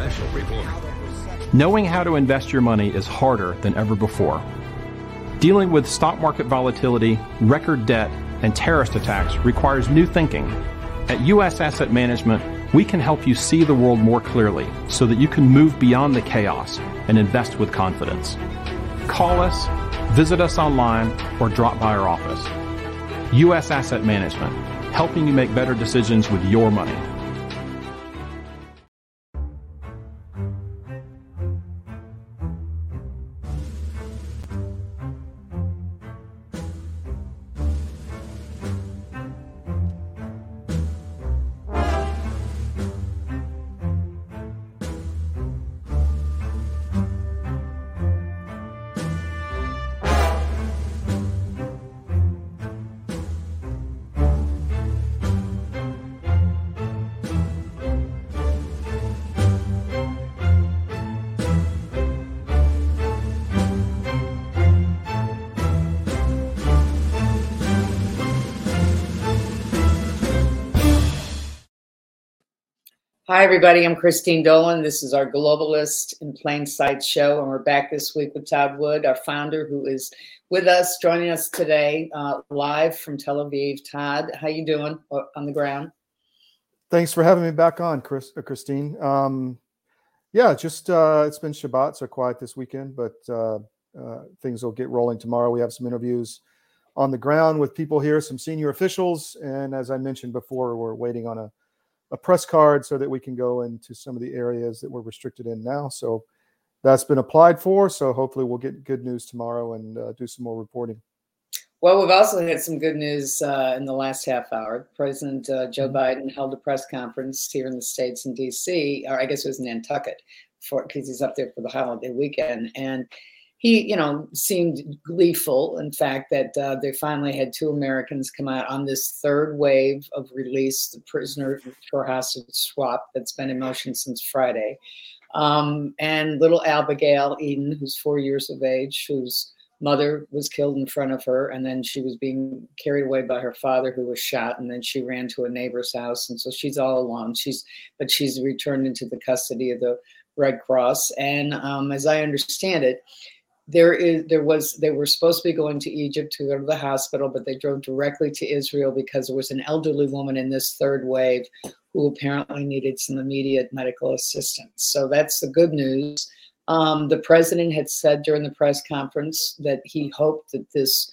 special report. Knowing how to invest your money is harder than ever before. Dealing with stock market volatility, record debt, and terrorist attacks requires new thinking. At U.S. Asset Management, we can help you see the world more clearly so that you can move beyond the chaos and invest with confidence. Call us, visit us online, or drop by our office. U.S. Asset Management, helping you make better decisions with your money. Hi, everybody. I'm Christine Dolan. This is our Globalist in Plain Sight show, and we're back this week with Todd Wood, our founder, who is with us, joining us today uh, live from Tel Aviv. Todd, how you doing uh, on the ground? Thanks for having me back on, Chris, uh, Christine. Um, yeah, just uh, it's been Shabbat, so quiet this weekend, but uh, uh, things will get rolling tomorrow. We have some interviews on the ground with people here, some senior officials, and as I mentioned before, we're waiting on a a press card so that we can go into some of the areas that we're restricted in now. So that's been applied for. So hopefully we'll get good news tomorrow and uh, do some more reporting. Well, we've also had some good news uh, in the last half hour. President uh, Joe mm-hmm. Biden held a press conference here in the States in D.C., or I guess it was Nantucket, because he's up there for the holiday weekend. And he, you know, seemed gleeful. In fact, that uh, they finally had two Americans come out on this third wave of release, the prisoner for hostage swap that's been in motion since Friday. Um, and little Abigail Edan, who's four years of age, whose mother was killed in front of her, and then she was being carried away by her father, who was shot, and then she ran to a neighbor's house, and so she's all alone. She's but she's returned into the custody of the Red Cross, and um, as I understand it there is there was they were supposed to be going to Egypt to go to the hospital, but they drove directly to Israel because there was an elderly woman in this third wave who apparently needed some immediate medical assistance. So that's the good news. Um, the president had said during the press conference that he hoped that this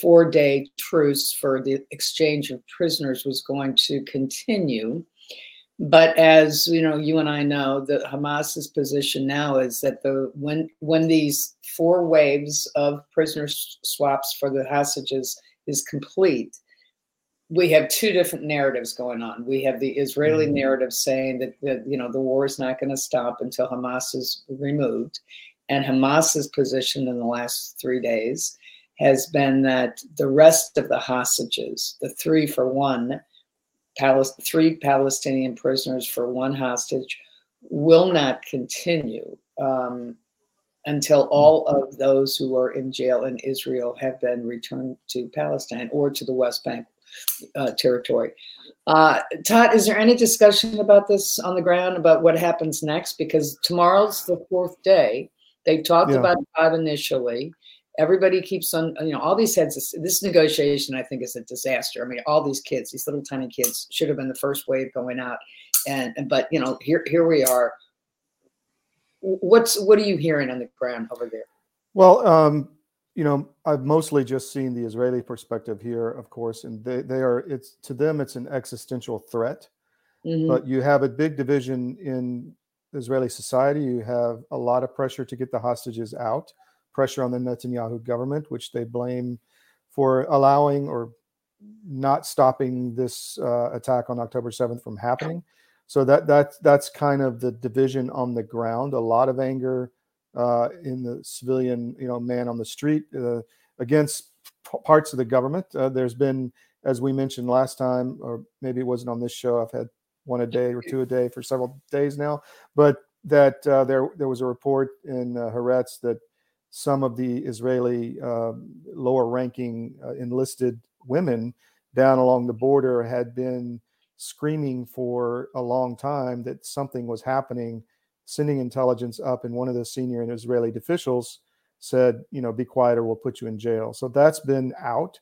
four day truce for the exchange of prisoners was going to continue. But as you know, you and I know that Hamas's position now is that the when when these four waves of prisoner swaps for the hostages is complete, we have two different narratives going on. We have the Israeli mm-hmm. narrative saying that, that you know the war is not going to stop until Hamas is removed, and Hamas's position in the last three days has been that the rest of the hostages, the three for one, three Palestinian prisoners for one hostage, will not continue um, until all of those who are in jail in Israel have been returned to Palestine or to the West Bank uh, territory. Uh, Todd, is there any discussion about this on the ground about what happens next? Because tomorrow's the fourth day. They talked yeah. about it initially everybody keeps on you know all these heads this negotiation i think is a disaster. I mean all these kids these little tiny kids should have been the first wave going out. And, and but you know here here we are. What's what are you hearing on the ground over there? Well um you know i've mostly just seen the israeli perspective here of course and they, they are it's to them it's an existential threat. Mm-hmm. but you have a big division in israeli society. You have a lot of pressure to get the hostages out pressure on the Netanyahu government, which they blame for allowing or not stopping this uh, attack on October 7th from happening. So that that's that's kind of the division on the ground. A lot of anger uh, in the civilian, you know, man on the street uh, against p- parts of the government. Uh, there's been, as we mentioned last time, or maybe it wasn't on this show. I've had one a day or two a day for several days now, but that uh, there there was a report in uh, Haaretz that some of the Israeli uh, lower ranking uh, enlisted women down along the border had been screaming for a long time that something was happening sending intelligence up, and one of the senior Israeli officials said, you know, be quiet or we'll put you in jail. So that's been out.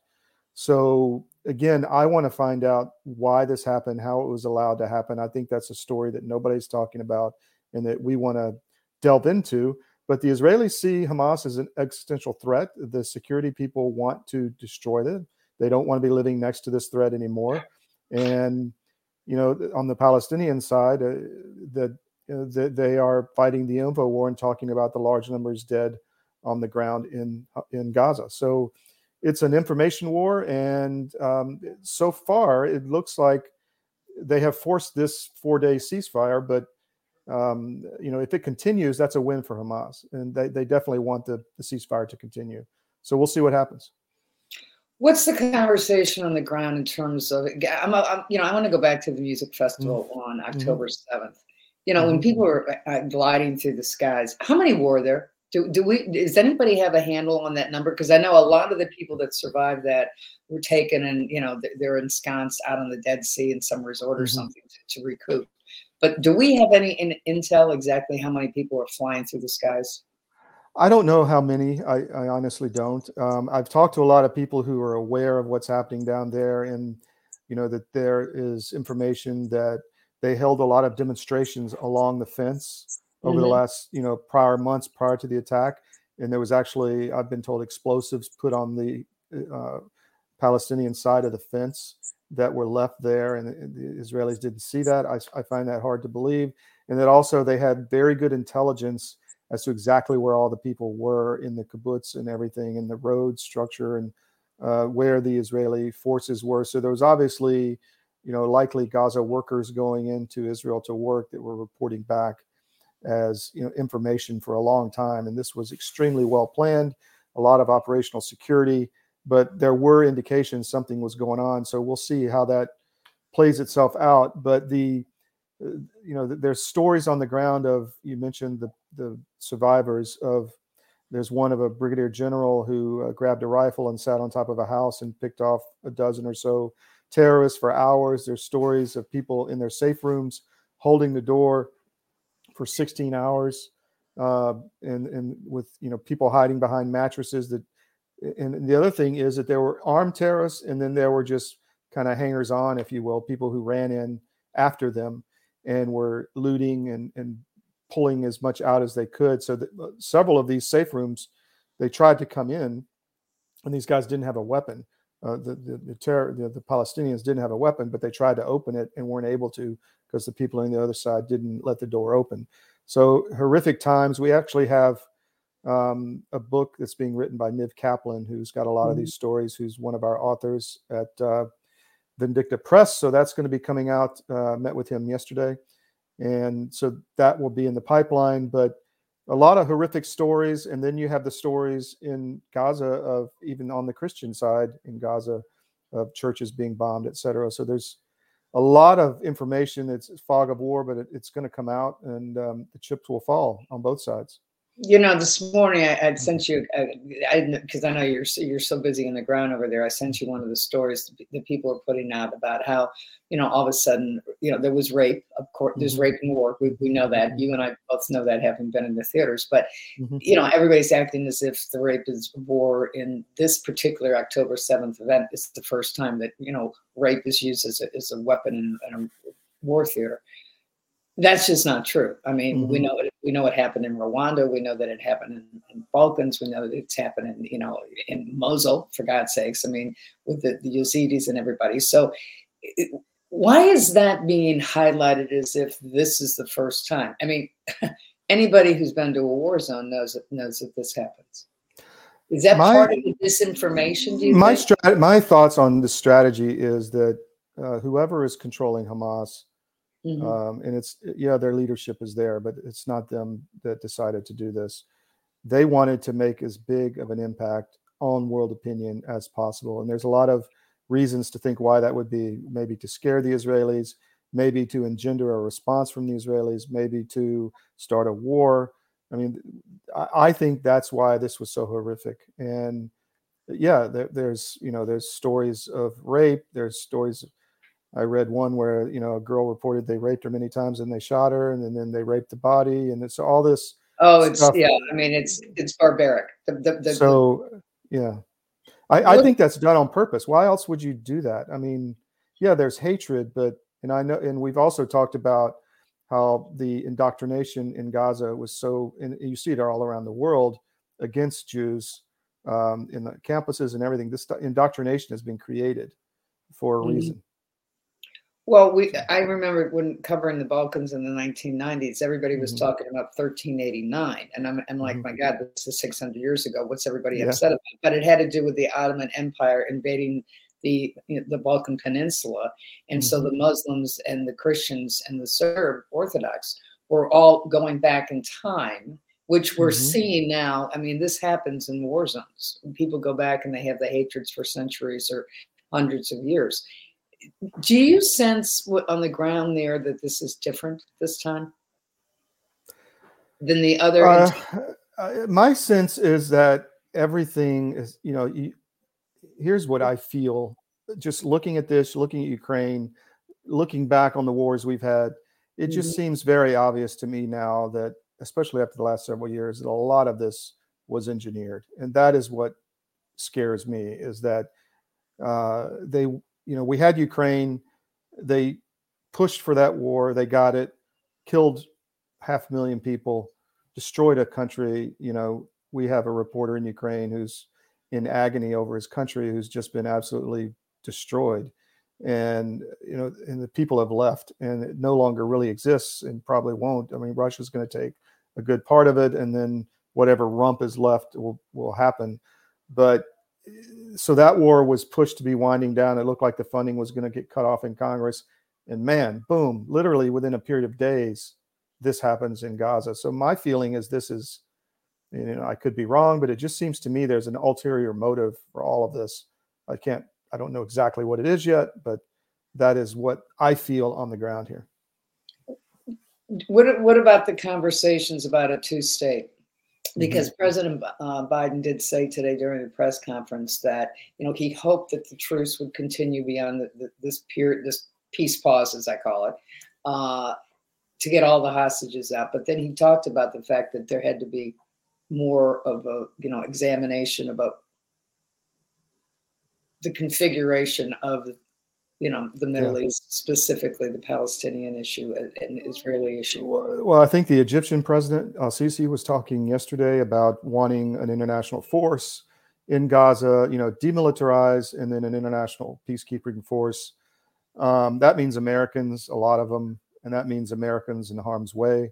So again, I want to find out why this happened, how it was allowed to happen. I think that's a story that nobody's talking about and that we want to delve into. But the Israelis see Hamas as an existential threat. The security people want to destroy them. They don't want to be living next to this threat anymore. And you know, on the Palestinian side, uh, that uh, they are fighting the info war and talking about the large numbers dead on the ground in in Gaza. So it's an information war, and um, so far it looks like they have forced this four-day ceasefire. But um, you know, if it continues, that's a win for Hamas, and they, they definitely want the, the ceasefire to continue. So we'll see what happens. What's the conversation on the ground in terms of? I'm, I'm you know, I want to go back to the music festival mm-hmm. on October 7th. Mm-hmm. You know, mm-hmm. when people were uh, gliding through the skies, how many were there? Do, do we does anybody have a handle on that number because i know a lot of the people that survived that were taken and you know they're ensconced out on the dead sea in some resort or mm-hmm. something to, to, recoup but do we have any in, intel exactly how many people are flying through the skies? I don't know how many. I, I honestly don't. Um, i've talked to a lot of people who are aware of what's happening down there and you know that there is information that they held a lot of demonstrations along the fence over mm-hmm. the last you know prior months prior to the attack. And there was actually i've been told explosives put on the uh, palestinian side of the fence that were left there and the israelis didn't see that. I, I find that hard to believe. And that also they had very good intelligence as to exactly where all the people were in the kibbutz and everything and the road structure and uh, where the israeli forces were. So there was obviously you know likely gaza workers going into israel to work that were reporting back as you know information for a long time. And this was extremely well planned a lot of operational security but there were indications something was going on so we'll see how that plays itself out but the uh, you know there's stories on the ground of you mentioned the the survivors of there's one of a brigadier general who uh, grabbed a rifle and sat on top of a house and picked off a dozen or so terrorists for hours there's stories of people in their safe rooms holding the door for 16 hours, uh, and and with you know people hiding behind mattresses. That and the other thing is that there were armed terrorists, and then there were just kind of hangers on, if you will, people who ran in after them and were looting and and pulling as much out as they could. So that uh, several of these safe rooms, they tried to come in, and these guys didn't have a weapon. Uh, the the the, terror, the the Palestinians didn't have a weapon, but they tried to open it and weren't able to because the people on the other side didn't let the door open. So horrific times. We actually have um, a book that's being written by Niv Kaplan, who's got a lot mm-hmm. of these stories. Who's one of our authors at uh, Vindicta Press. So that's going to be coming out. Uh, met with him yesterday, and so that will be in the pipeline. But a lot of horrific stories, and then you have the stories in Gaza of even on the Christian side in Gaza of churches being bombed, et cetera. So there's a lot of information. It's fog of war, but it, it's going to come out, and um, the chips will fall on both sides. You know, this morning I, I sent you, because I, I, know you're you're so busy in the ground over there. I sent you one of the stories that people are putting out about how, you know, all of a sudden, you know, there was rape. Of course, there's mm-hmm. rape and war. We, we know that. Mm-hmm. You and I both know that, having been in the theaters. But, mm-hmm. you know, everybody's acting as if the rape is war. In this particular October seventh event, it's the first time that you know rape is used as a, as a weapon in, in a war theater that's just not true. I mean, mm-hmm. we know it, we know what happened in Rwanda. We know that it happened in, in, Balkans. We know that it's happened in you know in Mosul. For God's sakes, I mean, with the, the Yazidis and everybody. So, it, why is that being highlighted as if this is the first time? I mean, anybody who's been to a war zone knows that knows that this happens. Is that my, part of the disinformation? my strat- my thoughts on the strategy is that uh, whoever is controlling Hamas Mm-hmm. Um, and it's yeah, their leadership is there, but it's not them that decided to do this. They wanted to make as big of an impact on world opinion as possible, and there's a lot of reasons to think why that would be. Maybe to scare the Israelis, maybe to engender a response from the Israelis, maybe to start a war. I mean, I, think that's why this was so horrific. And yeah, there, there's you know there's stories of rape, there's stories I read one where you know a girl reported they raped her many times and they shot her and then, then they raped the body and it's all this. Oh, it's stuff. yeah. I mean, it's it's barbaric. The, the, the, so yeah, I, I think that's done on purpose. Why else would you do that? I mean, yeah, there's hatred, but and I know, and we've also talked about how the indoctrination in Gaza was so, and you see it all around the world against Jews um, in the campuses and everything. This indoctrination has been created for a mm-hmm. reason. Well, we I remember when covering the Balkans in the 1990s, everybody was mm-hmm. talking about 1389, and I'm, I'm like, mm-hmm. my God, this is 600 years ago. What's everybody yeah. upset about? But it had to do with the Ottoman Empire invading the you know, the Balkan Peninsula, and mm-hmm. so the Muslims and the Christians and the Serb Orthodox were all going back in time which we're mm-hmm. seeing now. I mean, this happens in war zones. People go back and they have the hatreds for centuries or hundreds of years. Do you sense what, on the ground there that this is different this time than the other? Uh, uh, my sense is that everything is, you know, you, here's what I feel just looking at this, looking at Ukraine, looking back on the wars we've had. It just mm-hmm. seems very obvious to me now that especially after the last several years, that a lot of this was engineered, and that is what scares me. Is that uh, they, you know, we had Ukraine, they pushed for that war, they got it, killed half a million people, destroyed a country. You know, we have a reporter in Ukraine who's in agony over his country, who's just been absolutely destroyed and you know and the people have left and it no longer really exists and probably won't i mean russia's going to take a good part of it, and then whatever rump is left will will happen. But so that war was pushed to be winding down. It looked like the funding was going to get cut off in Congress, and man, boom! Literally within a period of days, this happens in Gaza. So my feeling is this is, you know, I could be wrong, but it just seems to me there's an ulterior motive for all of this. I can't, I don't know exactly what it is yet, but that is what I feel on the ground here. What what about the conversations about a two state? Because mm-hmm. President uh, Biden did say today during the press conference that you know he hoped that the truce would continue beyond the, the, this period, this peace pause, as I call it, uh, to get all the hostages out. But then he talked about the fact that there had to be more of a you know examination about the configuration of you know the Middle yeah. East, specifically the Palestinian issue and Israeli issue. Well, I think the Egyptian president Al Sisi was talking yesterday about wanting an international force in Gaza, you know, demilitarize and then an international peacekeeping force. Um, that means Americans, a lot of them, and that means Americans in harm's way.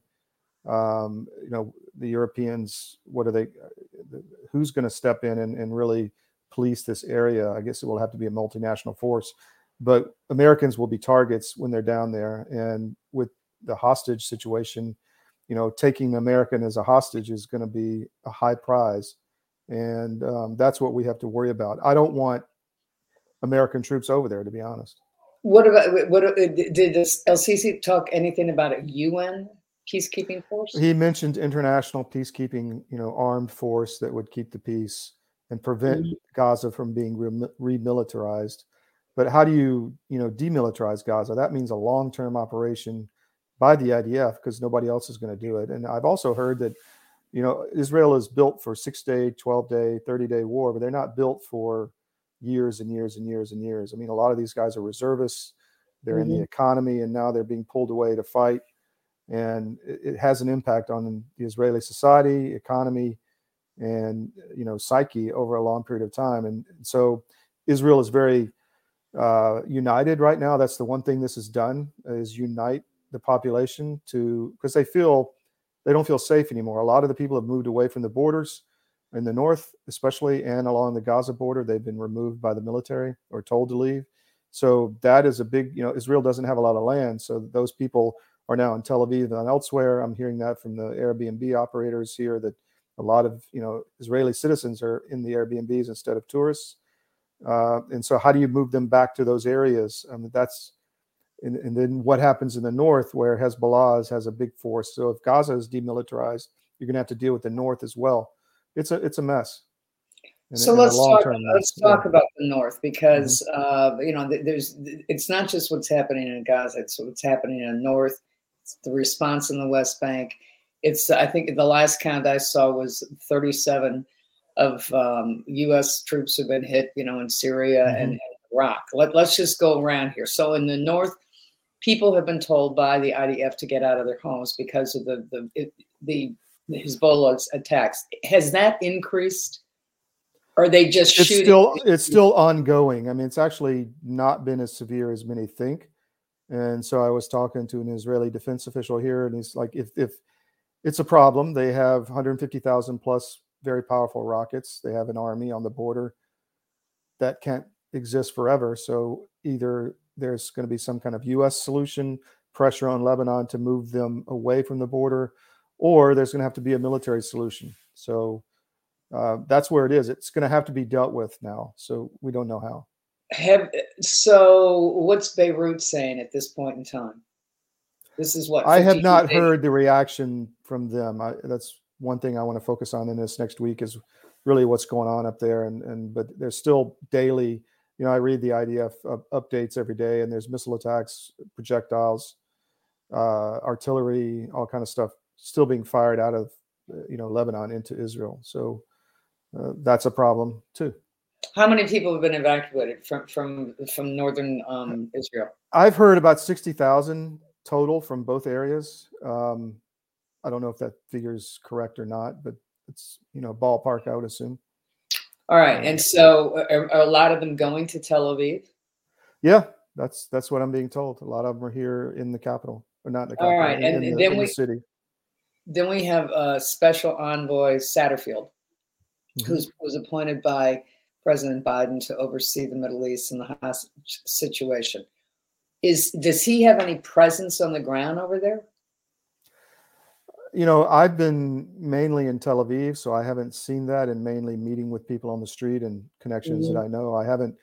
Um, you know, the Europeans, what are they? Who's going to step in and, and really police this area? I guess it will have to be a multinational force but Americans will be targets when they're down there. And with the hostage situation, you know, taking American as a hostage is going to be a high prize, and um, that's what we have to worry about. I don't want American troops over there, to be honest. What about what uh, did this El Sisi talk anything about a UN peacekeeping force? He mentioned international peacekeeping, you know, armed force that would keep the peace and prevent mm-hmm. Gaza from being remilitarized. But how do you, you know, demilitarize Gaza? That means a long-term operation by the IDF because nobody else is going to do it. And I've also heard that, you know, Israel is built for six-day, 12-day, 30-day war, but they're not built for years and years and years and years. I mean, a lot of these guys are reservists. They're mm-hmm. in the mm-hmm. economy, and now they're being pulled away to fight. And it, it has an impact on the Israeli society, economy, and you know psyche over a long period of time. And so Israel is very uh, united right now. That's the one thing this has done is unite the population to because they feel they don't feel safe anymore. A lot of the people have moved away from the borders in the north, especially and along the Gaza border. They've been removed by the military or told to leave. So that is a big, you know, Israel doesn't have a lot of land. So those people are now in Tel Aviv and elsewhere. I'm hearing that from the Airbnb operators here that a lot of, you know, Israeli citizens are in the Airbnbs instead of tourists. Uh, and so, how do you move them back to those areas? I mean, that's and, and, then what happens in the north where Hezbollah has a big force. So if Gaza is demilitarized, you're going to have to deal with the north as well. It's a it's a mess. So let's talk. let's yeah. talk about the North because mm-hmm. uh, you know there's it's not just what's happening in Gaza; it's what's happening in the North. It's the response in the West Bank. It's I think the last count I saw was 37 of um, U.S. troops have been hit, you know, in Syria mm-hmm. and, and Iraq. Let, let's just go around here. So in the North, people have been told by the IDF to get out of their homes because of the the the Hezbollah's attacks. Has that increased? Or are they just it's shooting? still it's still ongoing. I mean, it's actually not been as severe as many think. And so I was talking to an Israeli defense official here, and he's like, if if it's a problem, they have 150,000 plus very powerful rockets. They have an army on the border that can't exist forever. So either there's going to be some kind of U.S. solution, pressure on Lebanon to move them away from the border, or there's going to have to be a military solution. So uh, that's where it is. It's going to have to be dealt with now. So we don't know how. Have so what's Beirut saying at this point in time? This is what I have not days? heard the reaction from them. I, that's one thing I want to focus on in this next week is really what's going on up there. And and but there's still daily you know, I read the IDF updates every day, and there's missile attacks, projectiles, uh, artillery, all kind of stuff still being fired out of you know Lebanon into Israel. So uh, that's a problem too. How many people have been evacuated from from from northern um, Israel? I've heard about sixty thousand total from both areas. Um, I don't know if that figure is correct or not, but it's you know ballpark. I would assume. All right, and so are, are, a lot of them going to Tel Aviv? Yeah, that's that's what I'm being told. A lot of them are here in the capital, or not in the capital. All right, and, the, then we the city. Then we have a special envoy Satterfield, mm-hmm. who was appointed by President Biden to oversee the Middle East and the hostage situation. Is does he have any presence on the ground over there? You know, I've been mainly in Tel Aviv, so I haven't seen that, and mainly meeting with people on the street and connections mm-hmm. that I know. I haven't,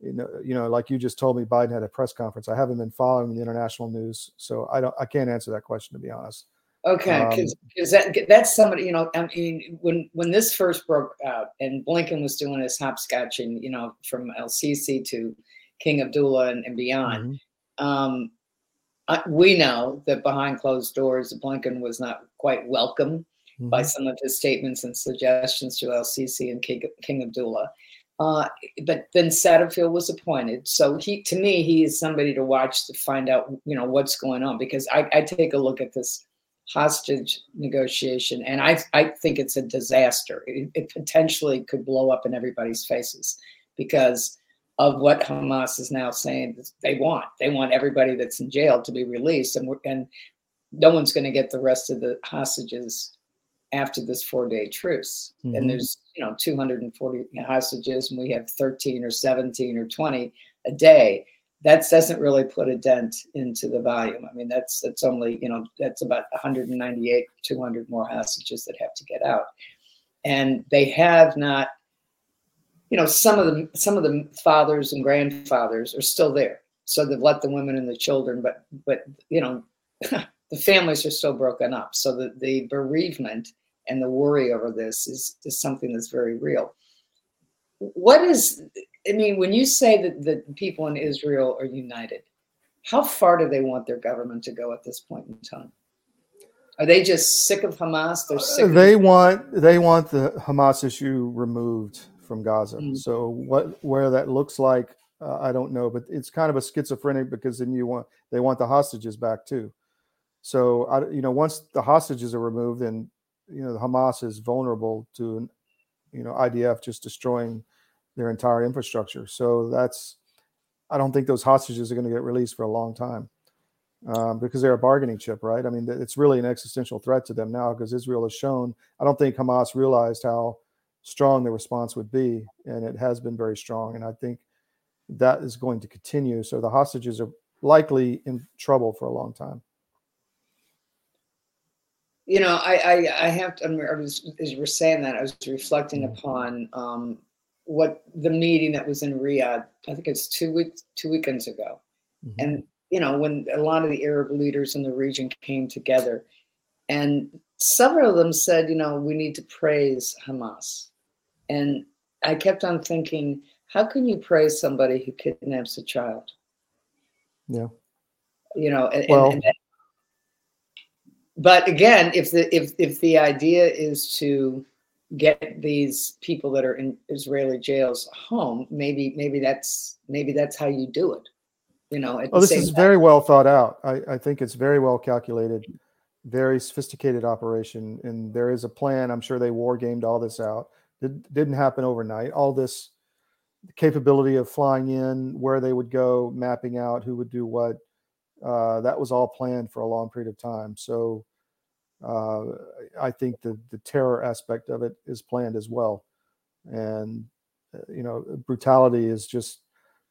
you know, you know, like you just told me, Biden had a press conference. I haven't been following the international news, so I don't, I can't answer that question to be honest. Okay, because um, that that's somebody, you know, I mean, when when this first broke out, and Blinken was doing his hopscotching, you know, from El Sisi to King Abdullah and, and beyond. Mm-hmm. Um, we know that behind closed doors, Blinken was not quite welcome mm-hmm. by some of his statements and suggestions to El Sisi and King, King Abdullah. Uh, but then Satterfield was appointed, so he, to me, he is somebody to watch to find out, you know, what's going on. Because I, I take a look at this hostage negotiation, and I, I think it's a disaster. It, it potentially could blow up in everybody's faces because of what Hamas is now saying they want. They want everybody that's in jail to be released, and and no one's going to get the rest of the hostages after this four-day truce. Mm-hmm. And there's you know 240 hostages, and we have 13 or 17 or 20 a day. That doesn't really put a dent into the volume. I mean, that's that's only you know that's about 198, 200 more hostages that have to get out, and they have not you know some of the some of the fathers and grandfathers are still there. So they've let the women and the children but but you know the families are still broken up. So the, the bereavement and the worry over this is, is something that's very real. What is i mean when you say that the people in israel are united how far do they want their government to go at this point in time? Are they just sick of hamas? They're sick they want they want the hamas issue removed from Gaza. Mm. So what where that looks like, uh, I don't know, but it's kind of a schizophrenic because then you want they want the hostages back too. So I, you know, once the hostages are removed, then you know the Hamas is vulnerable to, you know, IDF just destroying their entire infrastructure. So that's, I don't think those hostages are going to get released for a long time. Um, because they're a bargaining chip, right? I mean, it's really an existential threat to them now because Israel has shown. I don't think Hamas realized how strong the response would be, and it has been very strong. And I think that is going to continue. So the hostages are likely in trouble for a long time. You know, I I, I have to. I was as you were saying that, I was reflecting mm-hmm. upon um, what the meeting that was in Riyadh. I think it's two weeks, two weekends ago, mm-hmm. and you know when a lot of the Arab leaders in the region came together, and several of them said, you know, we need to praise Hamas and I kept on thinking, how can you praise somebody who kidnaps a child? Yeah. You know, and, well, and, and but again, if the if if the idea is to get these people that are in Israeli jails home, maybe maybe that's maybe that's how you do it. You know. Oh, this is time. very well thought out. I, I think it's very well calculated, very sophisticated operation, and there is a plan. I'm sure they war gamed all this out. It didn't happen overnight. All this capability of flying in, where they would go, mapping out who would do what. Uh, that was all planned for a long period of time. So uh, I think the the terror aspect of it is planned as well, and uh, you know brutality is just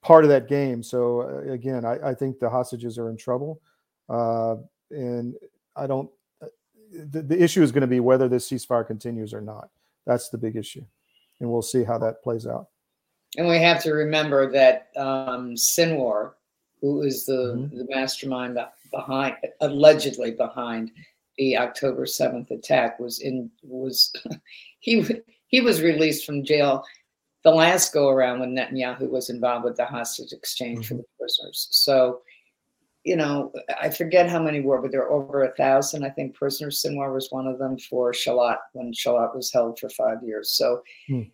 part of that game. So uh, again, I, I, think the hostages are in trouble, uh, and I don't. Uh, the, the issue is going to be whether this ceasefire continues or not. That's the big issue, and we'll see how that plays out. And we have to remember that um, Sinwar, who is the mm-hmm. the mastermind behind, allegedly behind the October 7th attack was in was he he was released from jail the last go around when Netanyahu was involved with the hostage exchange mm-hmm. for the prisoners. So, you know, I forget how many were, but there are over a thousand. I think prisoners. Sinwar was one of them for Shalit when Shalit was held for five years. So, mm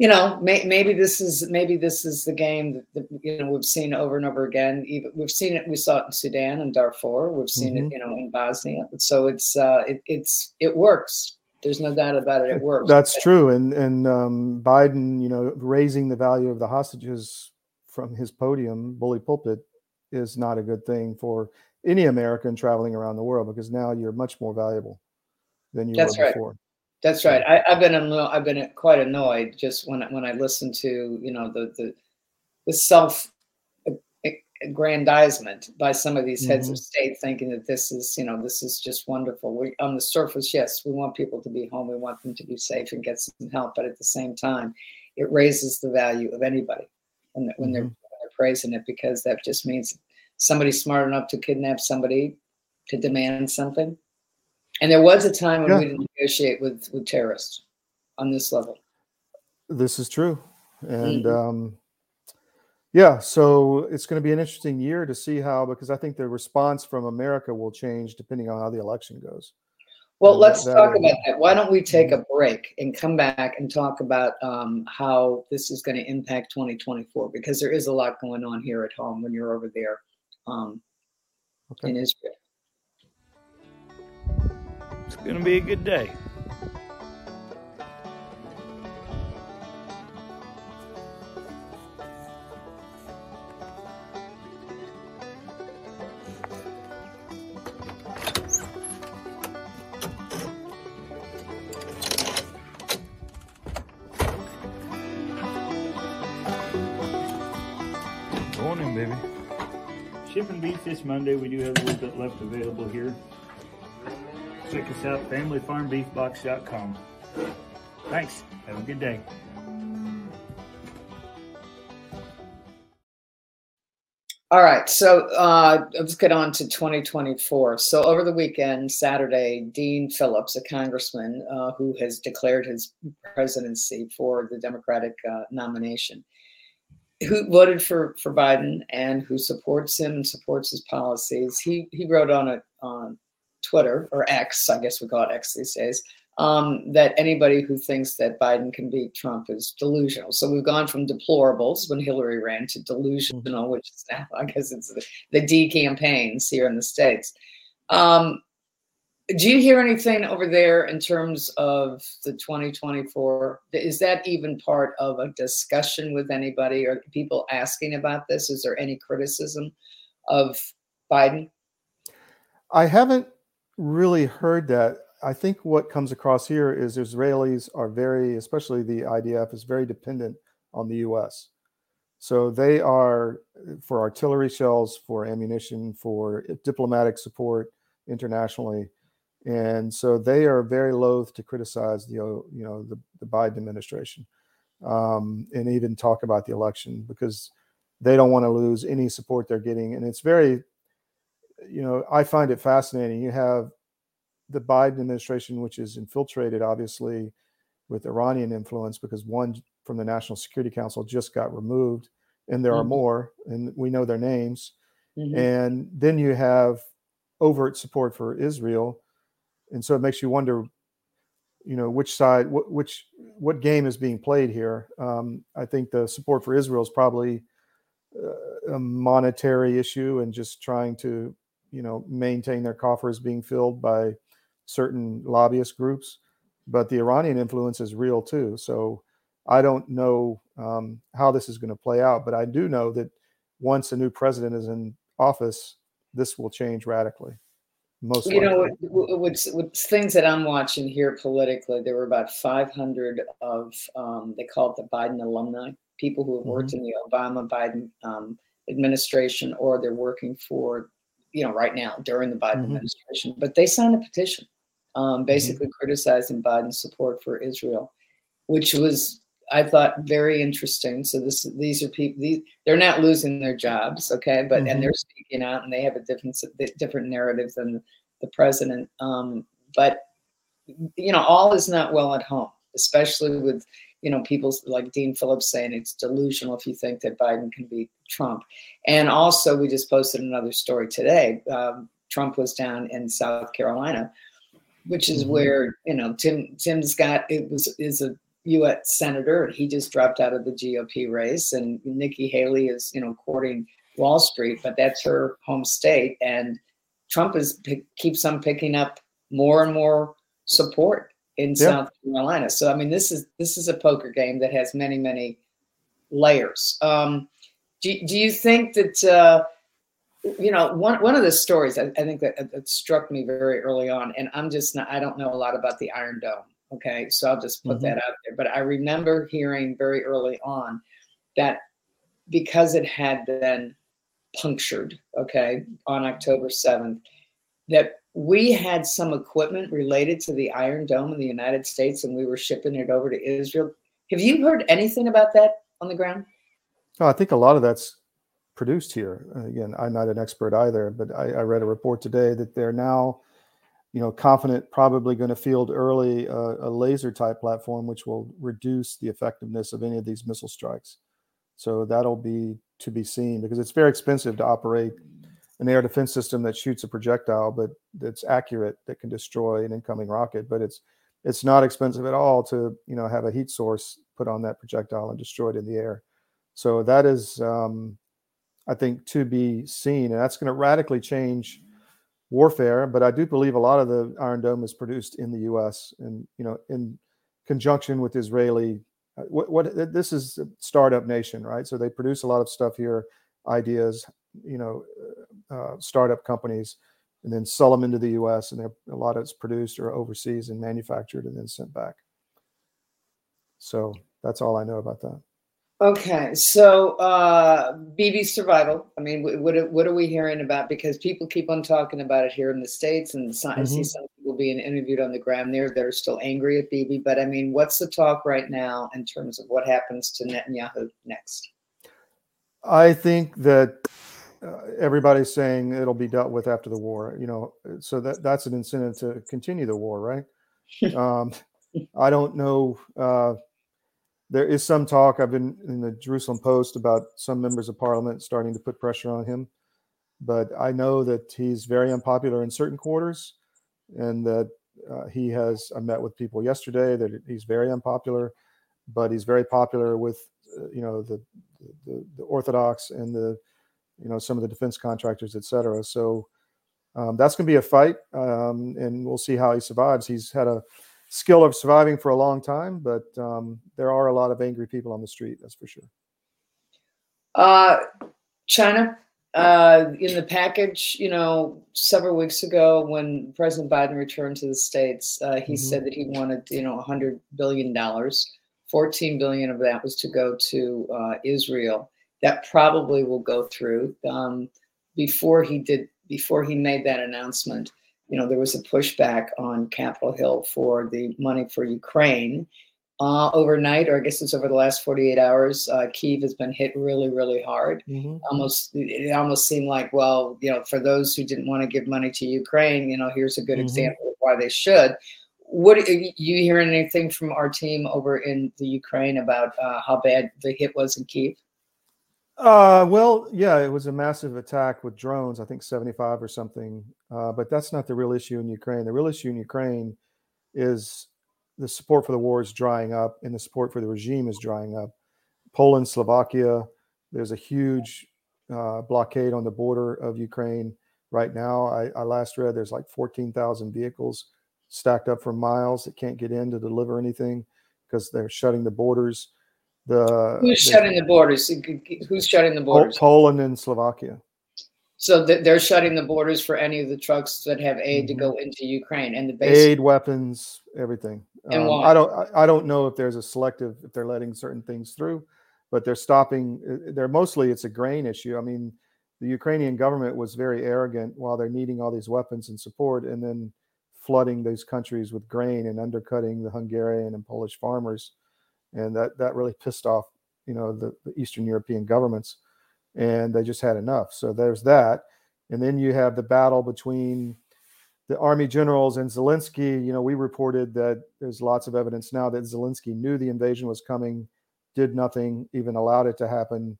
you know, may, maybe this is maybe this is the game that, that, you know we've seen over and over again. Even we've seen it. We saw it in Sudan and Darfur. We've seen mm-hmm. it, you know, in Bosnia. So it's uh, it, it's it works. There's no doubt about it. It works. That's but, true. And and um, Biden, you know, raising the value of the hostages from his podium, bully pulpit, is not a good thing for any American traveling around the world because now you're much more valuable than you That's were before. Right. That's right. I, have been I've been quite annoyed just when when I listen to you know the the, the self aggrandizement by some of these heads mm-hmm. of state thinking that this is you know this is just wonderful we on the surface yes we want people to be home we want them to be safe and get some help but at the same time it raises the value of anybody when, they're, when, they're, mm-hmm. when praising it because that just means somebody's smart enough to kidnap somebody to demand something and there was a time when yeah. we didn't negotiate with with terrorists on this level. This is true, and mm-hmm. um, yeah, so it's going to be an interesting year to see how because I think the response from America will change depending on how the election goes. Well, let's that, talk about that. Why don't we take a break and come back and talk about um, how this is going to impact 2024? Because there is a lot going on here at home when you're over there um, okay. in Israel. It's going to be a good day. Shipping beef this Monday. We do have a little bit left available here. Check us out, familyfarmbeefbox.com. Thanks. Have a good day. All right, so uh, let's get on to 2024. So over the weekend, Saturday, Dean Phillips, a congressman uh, who has declared his presidency for the Democratic uh, nomination, who voted for for Biden and who supports him and supports his policies, he he wrote on it on Twitter or X, I guess we call it X these days, um, that anybody who thinks that Biden can beat Trump is delusional. So we've gone from deplorables when Hillary ran to delusional, mm-hmm. which is now, I guess, it's the, the D campaigns here in the States. Um, do you hear anything over there in terms of the 2024? Is that even part of a discussion with anybody? Are people asking about this? Is there any criticism of Biden? I haven't really heard that. I think what comes across here is Israelis are very, especially the IDF, is very dependent on the U.S. So they are for artillery shells, for ammunition, for diplomatic support internationally, and so they are very loath to criticize the you know the, the Biden administration um, and even talk about the election because they don't want to lose any support they're getting, and it's very you know, I find it fascinating. You have the Biden administration, which is infiltrated, obviously, with Iranian influence, because one from the National Security Council just got removed, and there Mhm. are more, and we know their names. Mhm. And then you have overt support for Israel, and so it makes you wonder, you know, which side, what which what game is being played here. Um, I think the support for Israel is probably uh, a monetary issue and just trying to, you know, maintain their coffers being filled by certain lobbyist groups. But the Iranian influence is real too. So I don't know um, how this is going to play out, but I do know that once a new president is in office, this will change radically. Most you know likely. what, what's, what's things that i'm watching here politically there were about 500 of um, they call it the biden alumni people who have worked in the obama biden um, administration or they're working for you know right now during the biden Mhm. administration but they signed a petition um, basically criticizing biden's support for israel which was i thought very interesting so this these are people these they're not losing their jobs okay but and they're speaking out and they have a different different narrative than the president. Um, but you know, all is not well at home, especially with you know people like Dean Phillips saying it's delusional if you think that Biden can beat Trump. And also, we just posted another story today. Um, Trump was down in South Carolina, which is Mhm. where you know Tim Tim Scott it was is a U.S. senator. He just dropped out of the GOP race, and Nikki Haley is you know courting Wall Street, but that's her home state, and Trump is pick, keeps on picking up more and more support in Yeah. South Carolina. So I mean, this is this is a poker game that has many many layers. Um, do do you think that uh, you know one one of the stories I, I think that, that struck me very early on, and I'm just not I don't know a lot about the Iron Dome. Okay, so I'll just put Mhm. that out there. But I remember hearing very early on that because it had been punctured, okay, on October 7th, that we had some equipment related to the Iron Dome in the United States and we were shipping it over to Israel. Have you heard anything about that on the ground? No, I think a lot of that's produced here. Uh, again, I'm not an expert either, but I, I read a report today that they're now, you know, confident, probably going to field early uh, a laser type platform, which will reduce the effectiveness of any of these missile strikes. So that'll be to be seen because it's very expensive to operate an air defense system that shoots a projectile, but that's accurate that can destroy an incoming rocket. But it's it's not expensive at all to you know have a heat source put on that projectile and destroy it in the air. So that is, um, I think, to be seen, and that's going to radically change warfare. But I do believe a lot of the Iron Dome is produced in the U.S. and you know in conjunction with Israeli. Uh, What, what this is startup nation, right? So they produce a lot of stuff here, ideas, you know, uh, startup companies, and then sell them into the U.S. and a lot of it's produced or overseas and manufactured and then sent back. So that's all I know about that. Okay, so uh, Bibi survival. I mean, what are- what are we hearing about? Because people keep on talking about it here in the states, and I see Mhm. some people being interviewed on the ground there that are still angry at Bibi. But I mean, what's the talk right now in terms of what happens to Netanyahu next? I think that uh, everybody's saying it'll be dealt with after the war. You know, so that that's an incentive to continue the war, right? um, I don't know. Uh, there is some talk. I've been in the Jerusalem Post about some members of parliament starting to put pressure on him, but I know that he's very unpopular in certain quarters, and that uh, he has. I met with people yesterday that he's very unpopular, but he's very popular with uh, you know the, the the Orthodox and the you know some of the defense contractors, et cetera. So um, that's going to be a fight, um, and we'll see how he survives. He's had a skill of surviving for a long time, but um, there are a lot of angry people on the street. That's for sure. Uh, China, uh, in the package, you know, several weeks ago when President Biden returned to the states, uh, he Mhm. said that he wanted, you know, 100 billion dollars. 14 billion of that was to go to uh, Israel. That probably will go through. Um, before he did, before he made that announcement, you know, there was a pushback on Capitol Hill for the money for Ukraine. Uh, overnight, or I guess it's over the last 48 hours, uh, Kiev has been hit really, really hard. Almost, it almost seemed like, well, you know, for those who didn't want to give money to Ukraine, you know, here's a good Mhm. example of why they should. what you hearing anything from our team over in the Ukraine about uh, how bad the hit was in Kiev? Uh, well, yeah, it was a massive attack with drones. I think 75 or something. Uh, but that's not the real issue in Ukraine. The real issue in Ukraine is the support for the war is drying up, and the support for the regime is drying up. Poland, Slovakia, there's a huge uh, blockade on the border of Ukraine right now. I, I last read there's like 14,000 vehicles stacked up for miles that can't get in to deliver anything because they're shutting the borders. The who's shutting the borders? Who's shutting the borders? Poland and Slovakia. So they're shutting the borders for any of the trucks that have aid mm-hmm. to go into Ukraine and the basic- aid, weapons, everything. And um? I don't. I don't know if there's a selective if they're letting certain things through, but they're stopping. Uh, they're mostly it's a grain issue. I mean, the Ukrainian government was very arrogant while they're needing all these weapons and support, and then flooding those countries with grain and undercutting the Hungarian and Polish farmers, and that that really pissed off you know the, the Eastern European governments, and they just had enough. So there's that, and then you have the battle between the army generals and Zelensky. You know, we reported that there's lots of evidence now that Zelensky knew the invasion was coming, did nothing, even allowed it to happen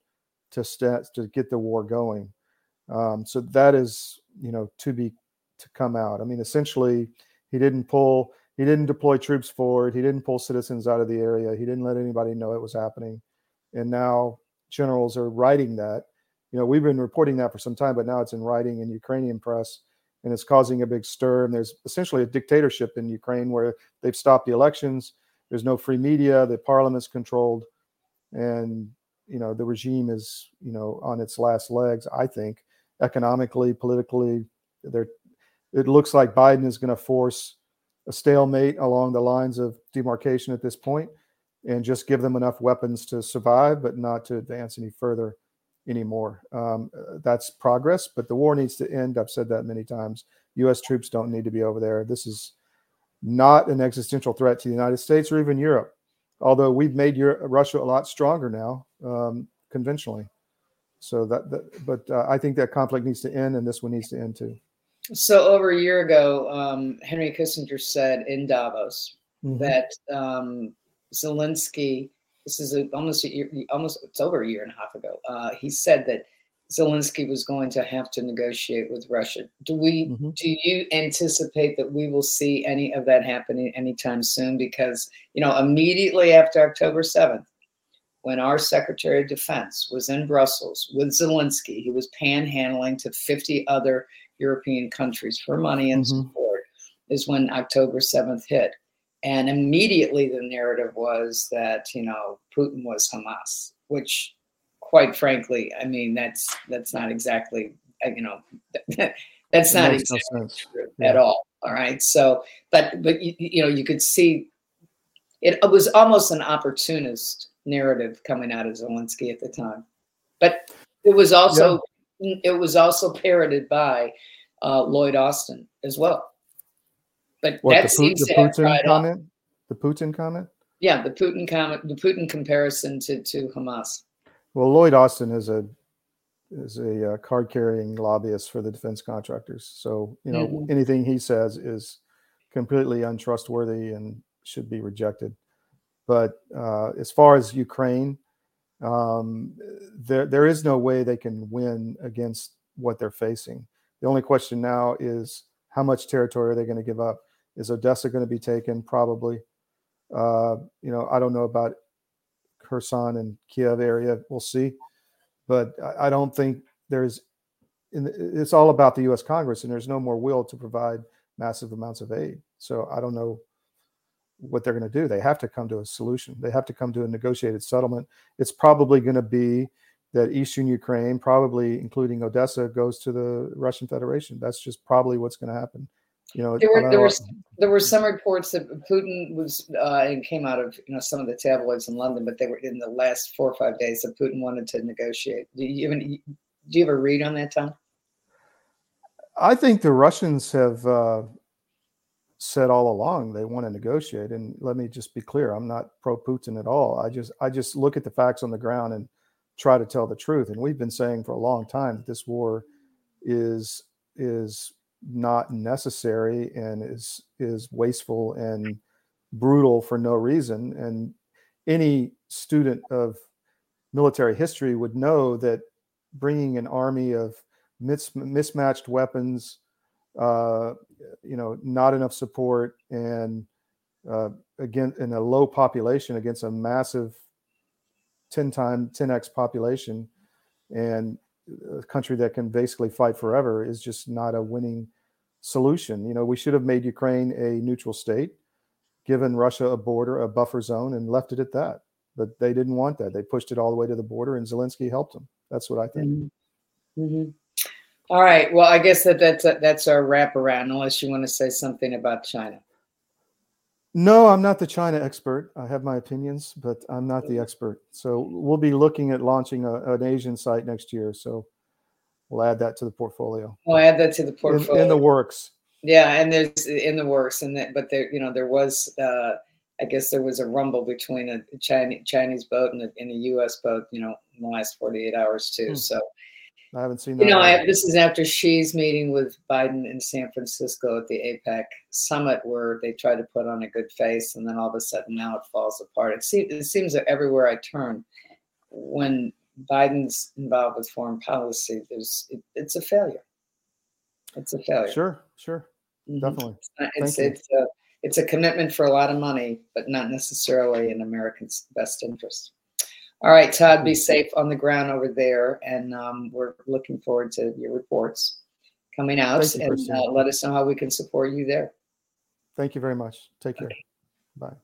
to st- to get the war going. Um, so that is you know to be to come out. I mean, essentially, he didn't pull, he didn't deploy troops forward, he didn't pull citizens out of the area, he didn't let anybody know it was happening, and now generals are writing that. You know, we've been reporting that for some time, but now it's in writing in Ukrainian press, and it's causing a big stir. And there's essentially a dictatorship in Ukraine where they've stopped the elections. There's no free media. The parliament's controlled, and you know the regime is you know on its last legs. I think economically, politically, they're it looks like Biden is going to force a stalemate along the lines of demarcation at this point and just give them enough weapons to survive, but not to advance any further anymore. Um, that's progress, but the war needs to end. I've said that many times. U.S. troops don't need to be over there. This is not an existential threat to the United States or even Europe, although we've made Europe, Russia a lot stronger now um, conventionally. So that, that but uh, I think that conflict needs to end, and this one needs to end too. So over a year ago, um, Henry Kissinger said in Davos mm-hmm. that um, Zelensky. This is a, almost a year, almost it's over a year and a half ago. Uh, he said that Zelensky was going to have to negotiate with Russia. Do we? Mm-hmm. Do you anticipate that we will see any of that happening anytime soon? Because you know, immediately after October seventh, when our Secretary of Defense was in Brussels with Zelensky, he was panhandling to 50 other European countries for money and mm-hmm. support is when October 7th hit. And immediately the narrative was that, you know, Putin was Hamas, which quite frankly, I mean, that's that's not exactly, uh, you know, that's not exactly no true yeah. at all. All right. So, but, but, you, you know, you could see it, it was almost an opportunist narrative coming out of Zelensky at the time. But it was also it was also parroted by uh, Lloyd Austin as well. But what, that the, seems the Putin comment. Off. The Putin comment. Yeah, the Putin comment, the Putin comparison to to Hamas. Well, Lloyd Austin is a is a uh, card carrying lobbyist for the defense contractors. So you know mm-hmm. anything he says is completely untrustworthy and should be rejected. But uh, as far as Ukraine, um, there there is no way they can win against what they're facing. The only question now is how much territory are they going to give up? Is Odessa going to be taken? Probably. Uh, you know, I don't know about Kherson and Kiev area. We'll see, but I, I don't think there's. it's all about the U.S. Congress, and there's no more will to provide massive amounts of aid. So I don't know what they're going to do. They have to come to a solution. They have to come to a negotiated settlement. It's probably going to be that eastern Ukraine, probably including Odessa, goes to the Russian Federation. That's just probably what's going to happen. You know, there were there, were there were some reports that Putin was uh, and came out of you know some of the tabloids in London, but they were in the last four or five days that Putin wanted to negotiate. Do you even do you have a read on that, Todd? I think the Russians have uh, said all along they want to negotiate. And let me just be clear: I'm not pro Putin at all. I just I just look at the facts on the ground and try to tell the truth. And we've been saying for a long time that this war is is not necessary and is is wasteful and brutal for no reason. And any student of military history would know that bringing an army of mis- mismatched weapons, uh, you know, not enough support, and uh, again in a low population against a massive 10 time 10x population and a country that can basically fight forever is just not a winning solution. You know we should have made ukraine a neutral state given russia a border a buffer zone and left it at that. But they didn't want that. They pushed it all the way to the border and zelensky helped them. That's what i think. Mm-hmm. All right well i guess that that's that's our wraparound unless you want to say something about china no, I'm not the China expert. I have my opinions, but I'm not the expert. So we'll be looking at launching a, an Asian site next year. So we'll add that to the portfolio. We'll add that to the portfolio. In, in the works. Yeah, and there's in the works, and that, but there, you know, there was, uh, I guess, there was a rumble between a Chinese Chinese boat and a, and a U.S. boat, you know, in the last 48 hours too. Hmm. So I haven't seen that. You know, I, this is after Xi's meeting with Biden in San Francisco at the APEC summit, where they tried to put on a good face, and then all of a sudden now it falls apart. It seems it seems that everywhere I turn, when Biden's involved with foreign policy, there's it, it's a failure. It's a failure. Sure, sure, mm-hmm. definitely. It's it's a, it's a commitment for a lot of money, but not necessarily in Americans' best interest. All right, Todd, be safe on the ground over there. And um, we're looking forward to your reports coming out and uh, let us know how we can support you there. Thank you very much. Take care. Okay. Bye.